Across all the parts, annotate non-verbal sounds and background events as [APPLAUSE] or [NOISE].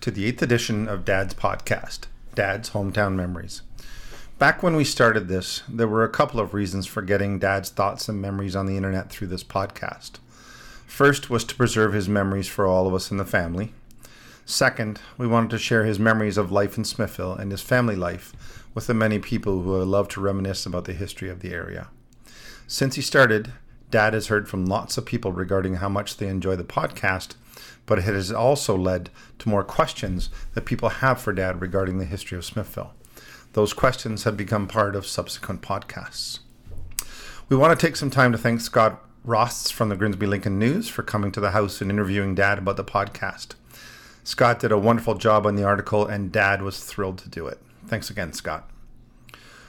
to the eighth edition of Dad's podcast, Dad's Hometown Memories. Back when we started this, there were a couple of reasons for getting Dad's thoughts and memories on the internet through this podcast. First was to preserve his memories for all of us in the family. Second, we wanted to share his memories of life in Smithville and his family life with the many people who love to reminisce about the history of the area. Since he started, Dad has heard from lots of people regarding how much they enjoy the podcast but it has also led to more questions that people have for Dad regarding the history of Smithville. Those questions have become part of subsequent podcasts. We want to take some time to thank Scott Rosts from the Grimsby Lincoln News for coming to the house and interviewing Dad about the podcast. Scott did a wonderful job on the article, and Dad was thrilled to do it. Thanks again, Scott.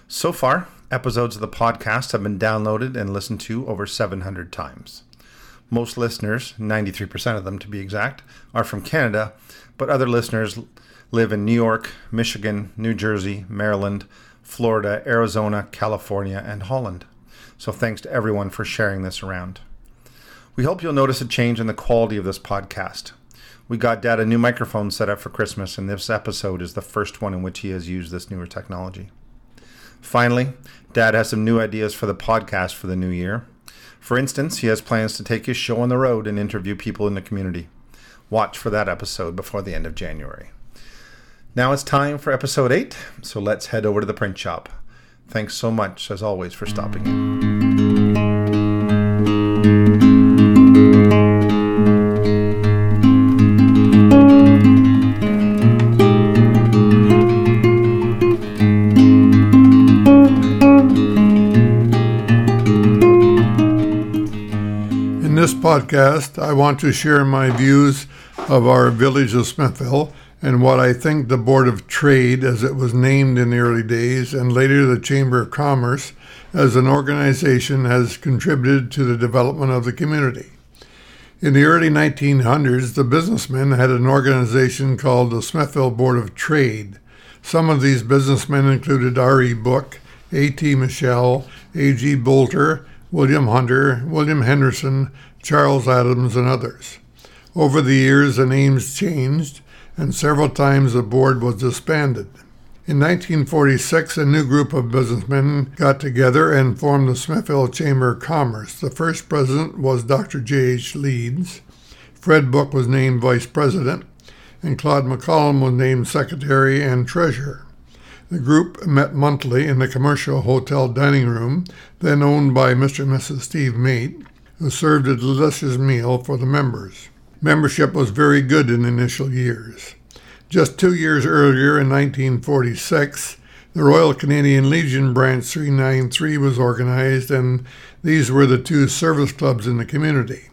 So far, episodes of the podcast have been downloaded and listened to over 700 times. Most listeners, 93% of them to be exact, are from Canada, but other listeners live in New York, Michigan, New Jersey, Maryland, Florida, Arizona, California, and Holland. So thanks to everyone for sharing this around. We hope you'll notice a change in the quality of this podcast. We got Dad a new microphone set up for Christmas, and this episode is the first one in which he has used this newer technology. Finally, Dad has some new ideas for the podcast for the new year. For instance, he has plans to take his show on the road and interview people in the community. Watch for that episode before the end of January. Now it's time for episode 8, so let's head over to the print shop. Thanks so much, as always, for stopping in. Podcast, I want to share my views of our village of Smithville and what I think the Board of Trade, as it was named in the early days, and later the Chamber of Commerce, as an organization, has contributed to the development of the community. In the early 1900s, the businessmen had an organization called the Smithville Board of Trade. Some of these businessmen included R.E. Book, A.T. Michelle, A.G. Bolter, William Hunter, William Henderson, Charles Adams, and others. Over the years, the names changed, and several times the board was disbanded. In 1946, a new group of businessmen got together and formed the Smithville Chamber of Commerce. The first president was Dr. J.H. Leeds. Fred Book was named vice president, and Claude McCollum was named secretary and treasurer. The group met monthly in the commercial hotel dining room, then owned by Mr. and Mrs. Steve Mate, who served a delicious meal for the members. Membership was very good in initial years. Just two years earlier, in 1946, the Royal Canadian Legion Branch 393 was organized, and these were the two service clubs in the community.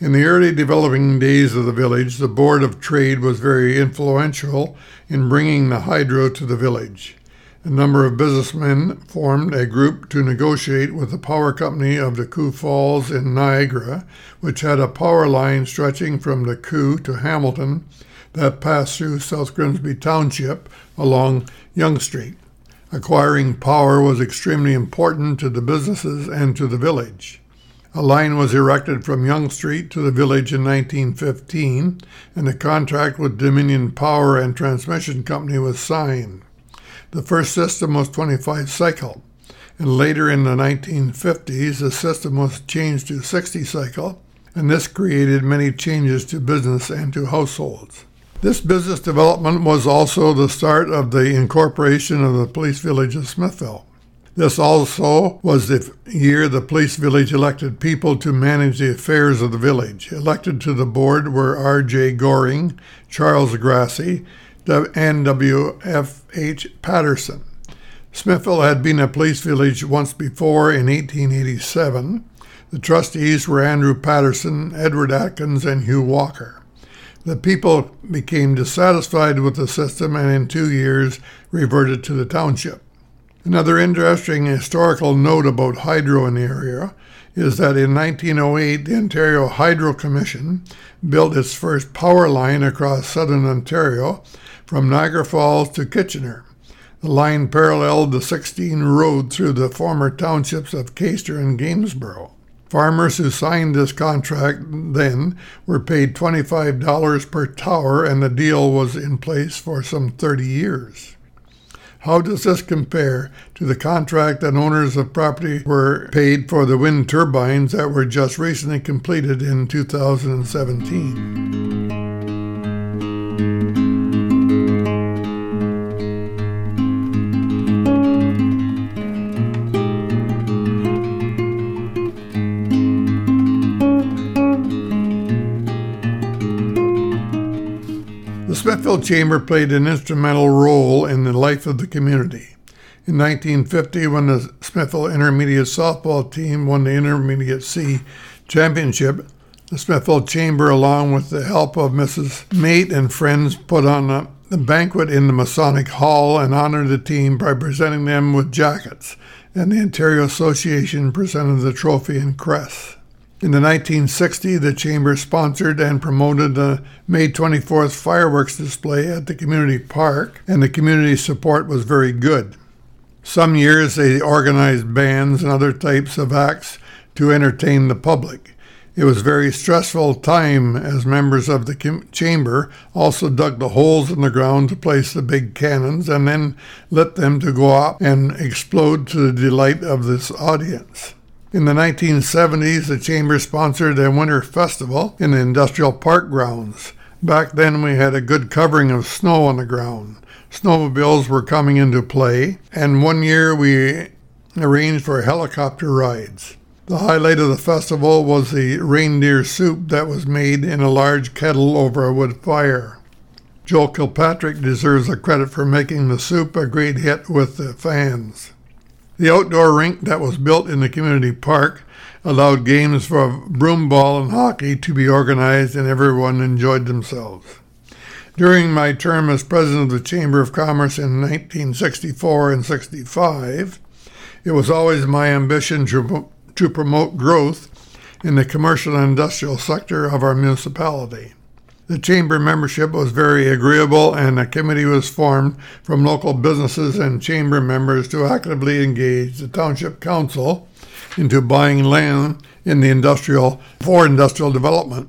In the early developing days of the village, the Board of Trade was very influential in bringing the hydro to the village. A number of businessmen formed a group to negotiate with the power company of DeCew Falls in Niagara, which had a power line stretching from the Coo to Hamilton that passed through South Grimsby Township along Young Street. Acquiring power was extremely important to the businesses and to the village. A line was erected from Young Street to the village in 1915, and a contract with Dominion Power and Transmission Company was signed. The first system was 25 cycle, and later in the 1950s, the system was changed to 60 cycle, and this created many changes to business and to households. This business development was also the start of the incorporation of the police village of Smithville. This also was the year the police village elected people to manage the affairs of the village. Elected to the board were R.J. Goring, Charles Grassi, and W.F.H. Patterson. Smithville had been a police village once before in 1887. The trustees were Andrew Patterson, Edward Atkins, and Hugh Walker. The people became dissatisfied with the system and in two years reverted to the township. Another interesting historical note about hydro in the area is that in 1908 the Ontario Hydro Commission built its first power line across southern Ontario from Niagara Falls to Kitchener. The line paralleled the 16 road through the former townships of Caistor and Gainsborough. Farmers who signed this contract then were paid $25 per tower, and the deal was in place for some 30 years. How does this compare to the contract that owners of property were paid for the wind turbines that were just recently completed in 2017? Smithville Chamber played an instrumental role in the life of the community. In 1950, when the Smithville Intermediate softball team won the Intermediate C championship, the Smithville Chamber, along with the help of Mrs. Mate and friends, put on a, a banquet in the Masonic Hall and honored the team by presenting them with jackets, and the Ontario Association presented the trophy and crest. In the 1960s, the Chamber sponsored and promoted the May 24th fireworks display at the community park, and the community support was very good. Some years they organized bands and other types of acts to entertain the public. It was a very stressful time as members of the chamber also dug the holes in the ground to place the big cannons and then lit them to go up and explode to the delight of this audience. In the 1970s, the Chamber sponsored a winter festival in the industrial park grounds. Back then, we had a good covering of snow on the ground. Snowmobiles were coming into play, and one year we arranged for helicopter rides. The highlight of the festival was the reindeer soup that was made in a large kettle over a wood fire. Joel Kilpatrick deserves the credit for making the soup a great hit with the fans. The outdoor rink that was built in the community park allowed games for broomball and hockey to be organized, and everyone enjoyed themselves. During my term as president of the Chamber of Commerce in 1964 and 65, it was always my ambition to, to promote growth in the commercial and industrial sector of our municipality. The chamber membership was very agreeable, and a committee was formed from local businesses and chamber members to actively engage the township council into buying land in the industrial for industrial development.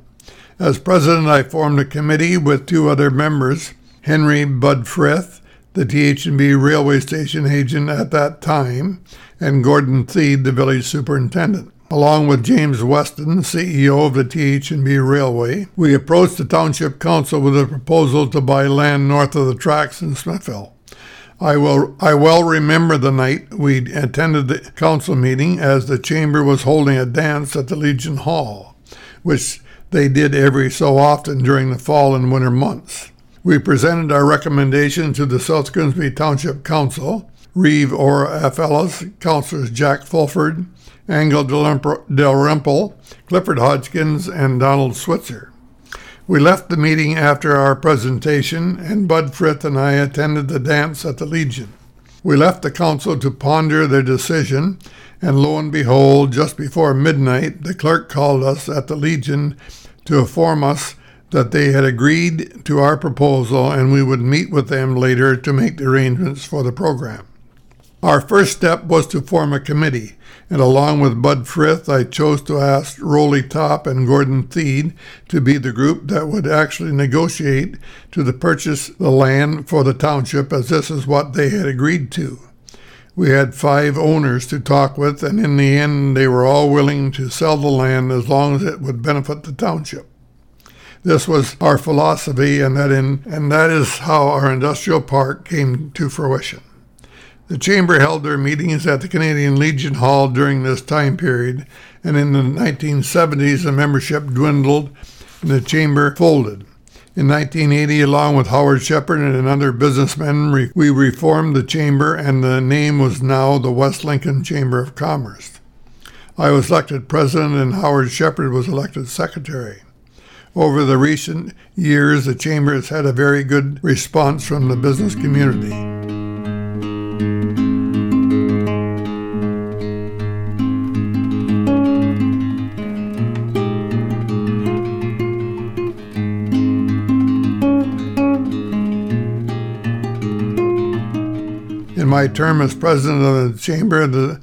As president, I formed a committee with two other members, Henry Bud Frith, the TH&B railway station agent at that time, and Gordon Theed, the village superintendent along with James Weston, CEO of the TH&B Railway, we approached the Township Council with a proposal to buy land north of the tracks in Smithville. I will I well remember the night we attended the council meeting as the chamber was holding a dance at the Legion Hall, which they did every so often during the fall and winter months. We presented our recommendation to the South Grimsby Township Council, Reeve Ora F. Ellis, Councilors Jack Fulford, Angel Dalrymple, Clifford Hodgkins, and Donald Switzer. We left the meeting after our presentation, and Bud Frith and I attended the dance at the Legion. We left the council to ponder their decision, and lo and behold, just before midnight, the clerk called us at the Legion to inform us that they had agreed to our proposal and we would meet with them later to make the arrangements for the program. Our first step was to form a committee, and along with Bud Frith, I chose to ask Rolly Top and Gordon Theed to be the group that would actually negotiate to the purchase the land for the township, as this is what they had agreed to. We had five owners to talk with, and in the end, they were all willing to sell the land as long as it would benefit the township. This was our philosophy, and that, in, and that is how our industrial park came to fruition. The Chamber held their meetings at the Canadian Legion Hall during this time period, and in the 1970s the membership dwindled and the Chamber folded. In 1980, along with Howard Shepard and another businessman, we reformed the Chamber, and the name was now the West Lincoln Chamber of Commerce. I was elected president, and Howard Shepard was elected secretary. Over the recent years, the Chamber has had a very good response from the business community. In my term as president of the chamber, the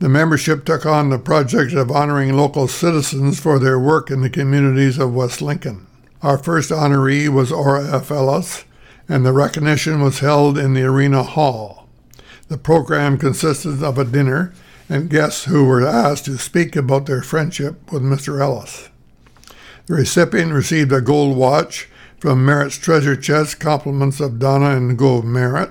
The membership took on the project of honoring local citizens for their work in the communities of West Lincoln. Our first honoree was Ora F. Ellis, and the recognition was held in the Arena Hall. The program consisted of a dinner and guests who were asked to speak about their friendship with Mr. Ellis. The recipient received a gold watch from Merritt's treasure chest, compliments of Donna and Gove Merritt.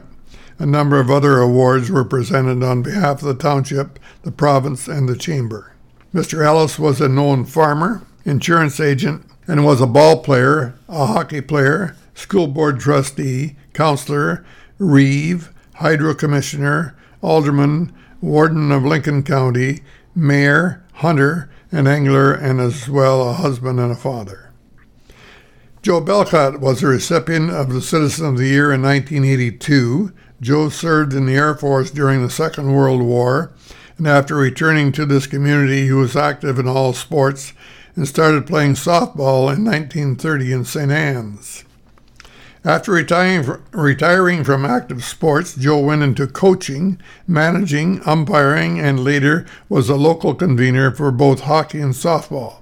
A number of other awards were presented on behalf of the township, the province, and the chamber. Mr. Ellis was a known farmer, insurance agent, and was a ball player, a hockey player, school board trustee, counselor, reeve, hydro commissioner, alderman, warden of Lincoln County, mayor, hunter, and angler, and as well a husband and a father. Joe Belcott was the recipient of the Citizen of the Year in 1982 Joe served in the Air Force during the Second World War, and after returning to this community, he was active in all sports and started playing softball in 1930 in St. Anne's. After retiring, from active sports, Joe went into coaching, managing, umpiring, and later was a local convener for both hockey and softball.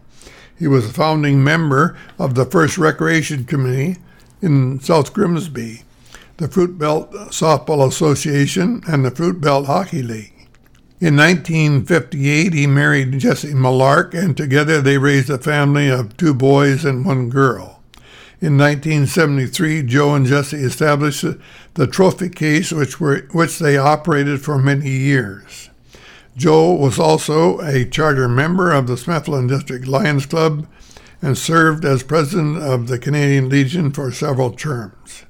He was a founding member of the first recreation committee in South Grimsby the Fruit Belt Softball Association, and the Fruit Belt Hockey League. In 1958, he married Jessie Malark, and together they raised a family of two boys and one girl. In 1973, Joe and Jesse established the Trophy Case, which, were, which they operated for many years. Joe was also a charter member of the Smithland District Lions Club and served as president of the Canadian Legion for several terms.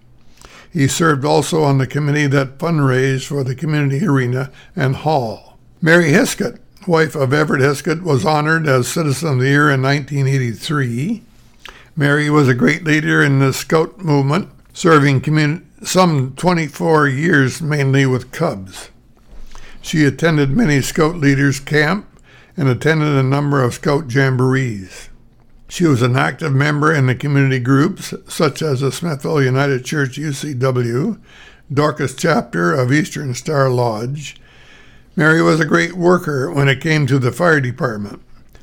He served also on the committee that fundraised for the community arena and hall. Mary Hiskett, wife of Everett Hiskett, was honored as Citizen of the Year in 1983. Mary was a great leader in the Scout movement, serving some 24 years mainly with Cubs. She attended many Scout leaders' camp and attended a number of Scout jamborees. She was an active member in the community groups such as the Smithville United Church UCW, Dorcas chapter of Eastern Star Lodge. Mary was a great worker when it came to the fire department,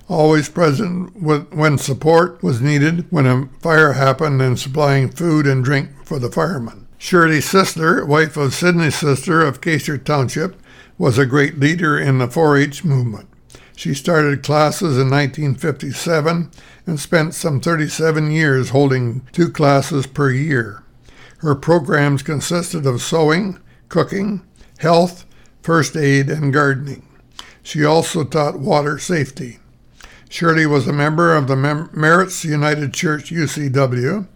always present when support was needed when a fire happened and supplying food and drink for the firemen. Shirley Sister, wife of Sidney Sister of Caistor Township, was a great leader in the 4 H movement. She started classes in 1957 and spent some 37 years holding two classes per year. Her programs consisted of sewing, cooking, health, first aid, and gardening. She also taught water safety. Shirley was a member of the Mem- Merritt's United Church UCW.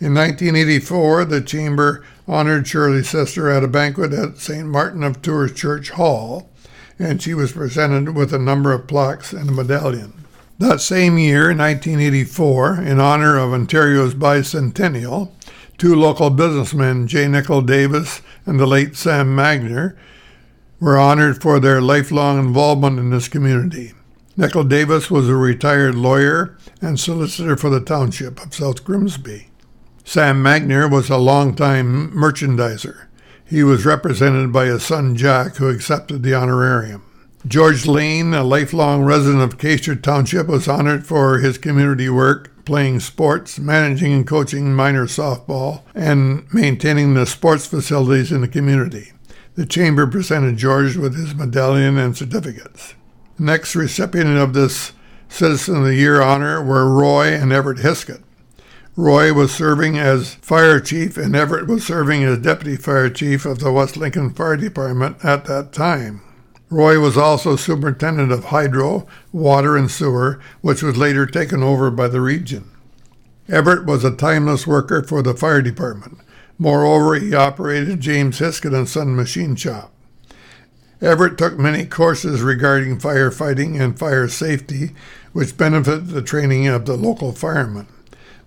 In 1984, the Chamber honored Shirley's sister at a banquet at St. Martin of Tours Church Hall, and she was presented with a number of plaques and a medallion. That same year, 1984, in honor of Ontario's bicentennial, two local businessmen, J. Nicol Davis and the late Sam Magner, were honored for their lifelong involvement in this community. Nicol Davis was a retired lawyer and solicitor for the township of South Grimsby. Sam Magner was a longtime merchandiser. He was represented by his son Jack, who accepted the honorarium. George Lane, a lifelong resident of Caistor Township, was honored for his community work, playing sports, managing and coaching minor softball, and maintaining the sports facilities in the community. The Chamber presented George with his medallion and certificates. The next recipient of this Citizen of the Year honor were Roy and Everett Hiskett. Roy was serving as fire chief, and Everett was serving as deputy fire chief of the West Lincoln Fire Department at that time. Roy was also superintendent of hydro, water, and sewer, which was later taken over by the region. Everett was a timeless worker for the fire department. Moreover, he operated James Hiskett and Son Machine Shop. Everett took many courses regarding firefighting and fire safety, which benefited the training of the local firemen.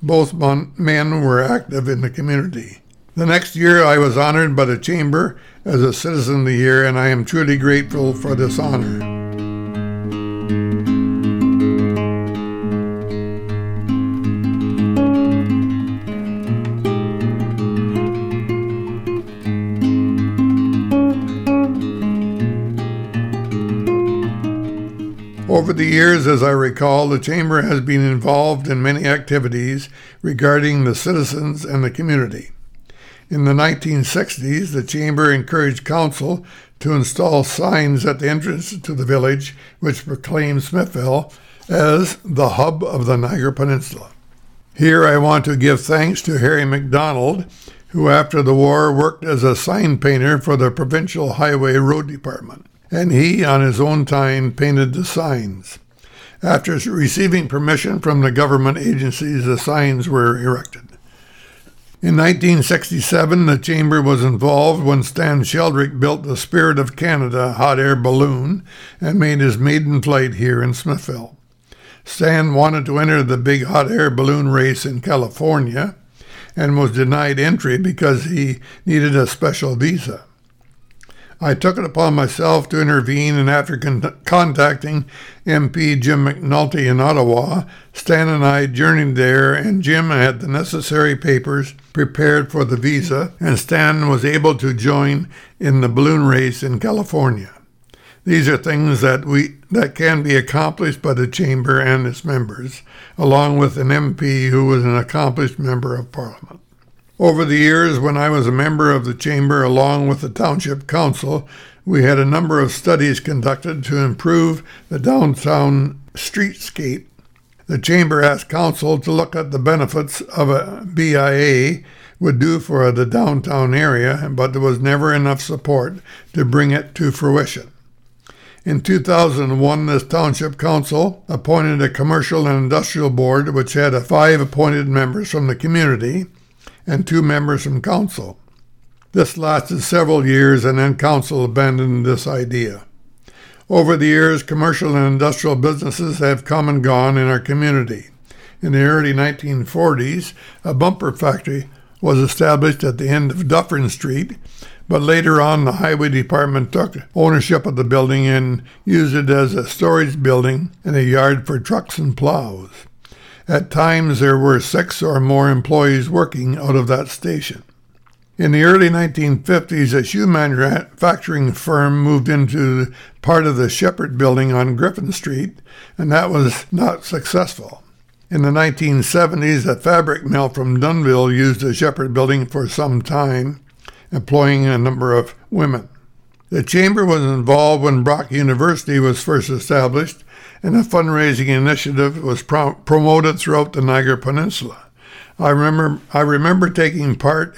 Both men were active in the community. The next year, I was honored by the Chamber as a Citizen of the Year, and I am truly grateful for this honor. The years, as I recall, the Chamber has been involved in many activities regarding the citizens and the community. In the 1960s, the Chamber encouraged Council to install signs at the entrance to the village which proclaimed Smithville as the hub of the Niagara Peninsula. Here I want to give thanks to Harry McDonald, who after the war worked as a sign painter for the Provincial Highway Road Department, and he on his own time painted the signs. After receiving permission from the government agencies, the signs were erected. In 1967, the Chamber was involved when Stan Sheldrick built the Spirit of Canada hot air balloon and made his maiden flight here in Smithville. Stan wanted to enter the big hot air balloon race in California and was denied entry because he needed a special visa. I took it upon myself to intervene, and after con- contacting MP Jim McNulty in Ottawa, Stan and I journeyed there, and Jim had the necessary papers prepared for the visa, and Stan was able to join in the balloon race in California. These are things that we that can be accomplished by the chamber and its members, along with an MP who was an accomplished member of Parliament. Over the years, when I was a member of the chamber along with the township council, we had a number of studies conducted to improve the downtown streetscape. The chamber asked council to look at the benefits of a BIA would do for the downtown area, but there was never enough support to bring it to fruition. In 2001, this township council appointed a commercial and industrial board which had five appointed members from the community and two members from council. This lasted several years and then council abandoned this idea. Over the years, commercial and industrial businesses have come and gone in our community. In the early 1940s, a bumper factory was established at the end of Dufferin Street but later on, the Highway Department took ownership of the building and used it as a storage building and a yard for trucks and plows. At times, there were six or more employees working out of that station. In the early 1950s, a shoe manufacturing firm moved into part of the Shepherd building on Griffin Street, and that was not successful. In the 1970s, a fabric mill from Dunnville used the Shepherd building for some time, employing a number of women. The chamber was involved when Brock University was first established, and a fundraising initiative was pro- promoted throughout the Niagara Peninsula. I remember, I remember taking part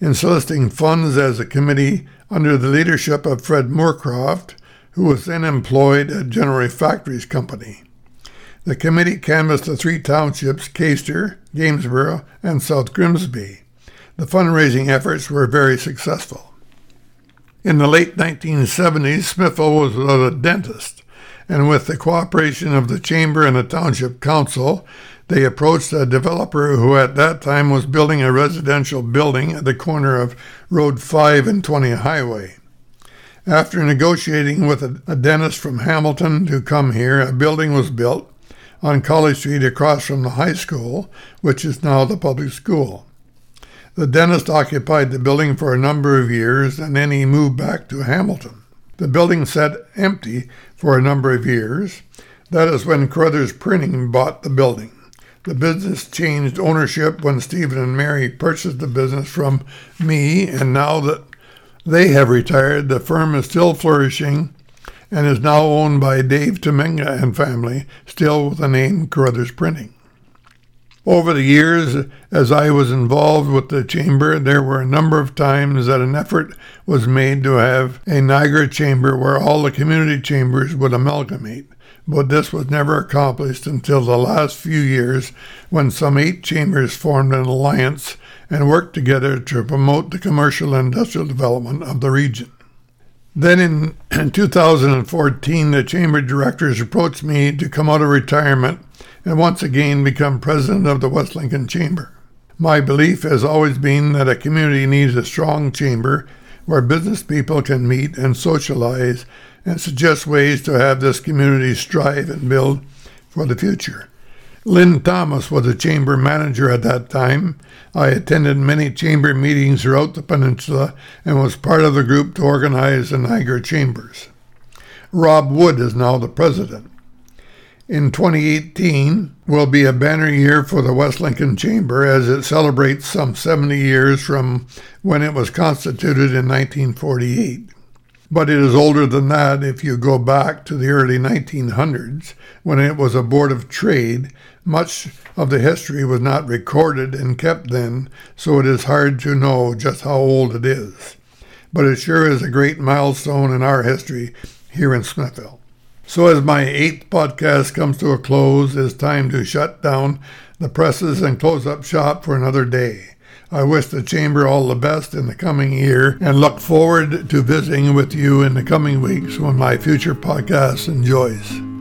in soliciting funds as a committee under the leadership of Fred Moorcroft, who was then employed at General Factories Company. The committee canvassed the three townships, Caistor, Gainsborough, and South Grimsby. The fundraising efforts were very successful. In the late 1970s, Smithville was without a dentist, and with the cooperation of the Chamber and the Township Council, they approached a developer who at that time was building a residential building at the corner of Road 5 and 20 Highway. After negotiating with a, dentist from Hamilton to come here, a building was built on College Street across from the high school, which is now the public school. The dentist occupied the building for a number of years and then he moved back to Hamilton. The building sat empty for a number of years. That is when Carruthers Printing bought the building. The business changed ownership when Stephen and Mary purchased the business from me, and now that they have retired, the firm is still flourishing and is now owned by Dave Temenga and family, still with the name Carruthers Printing. Over the years, as I was involved with the chamber, there were a number of times that an effort was made to have a Niagara chamber where all the community chambers would amalgamate. But this was never accomplished until the last few years when some eight chambers formed an alliance and worked together to promote the commercial and industrial development of the region. Then in [CLEARS THROAT] 2014, the chamber directors approached me to come out of retirement and once again become president of the West Lincoln Chamber. My belief has always been that a community needs a strong chamber where business people can meet and socialize and suggest ways to have this community strive and build for the future. Lynn Thomas was a chamber manager at that time. I attended many chamber meetings throughout the peninsula and was part of the group to organize the Niagara Chambers. Rob Wood is now the president. In 2018 will be a banner year for the West Lincoln Chamber as it celebrates some 70 years from when it was constituted in 1948. But it is older than that if you go back to the early 1900s when it was a board of trade. Much of the history was not recorded and kept then, so it is hard to know just how old it is. But it sure is a great milestone in our history here in Smithville. So, as my eighth podcast comes to a close, it's time to shut down the presses and close up shop for another day. I wish the Chamber all the best in the coming year and look forward to visiting with you in the coming weeks when my future podcast enjoys.